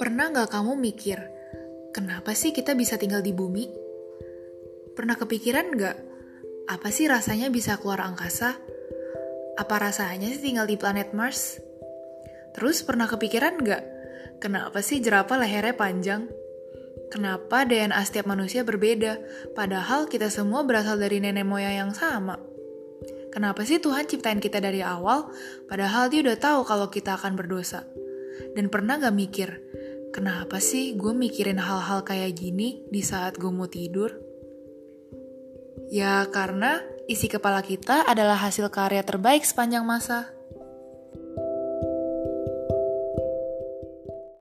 Pernah gak kamu mikir, kenapa sih kita bisa tinggal di bumi? Pernah kepikiran gak, apa sih rasanya bisa keluar angkasa? Apa rasanya sih tinggal di planet Mars? Terus pernah kepikiran gak, kenapa sih jerapah lehernya panjang? Kenapa DNA setiap manusia berbeda, padahal kita semua berasal dari nenek moyang yang sama? Kenapa sih Tuhan ciptain kita dari awal, padahal dia udah tahu kalau kita akan berdosa? Dan pernah gak mikir, kenapa sih gue mikirin hal-hal kayak gini di saat gue mau tidur? Ya karena isi kepala kita adalah hasil karya terbaik sepanjang masa.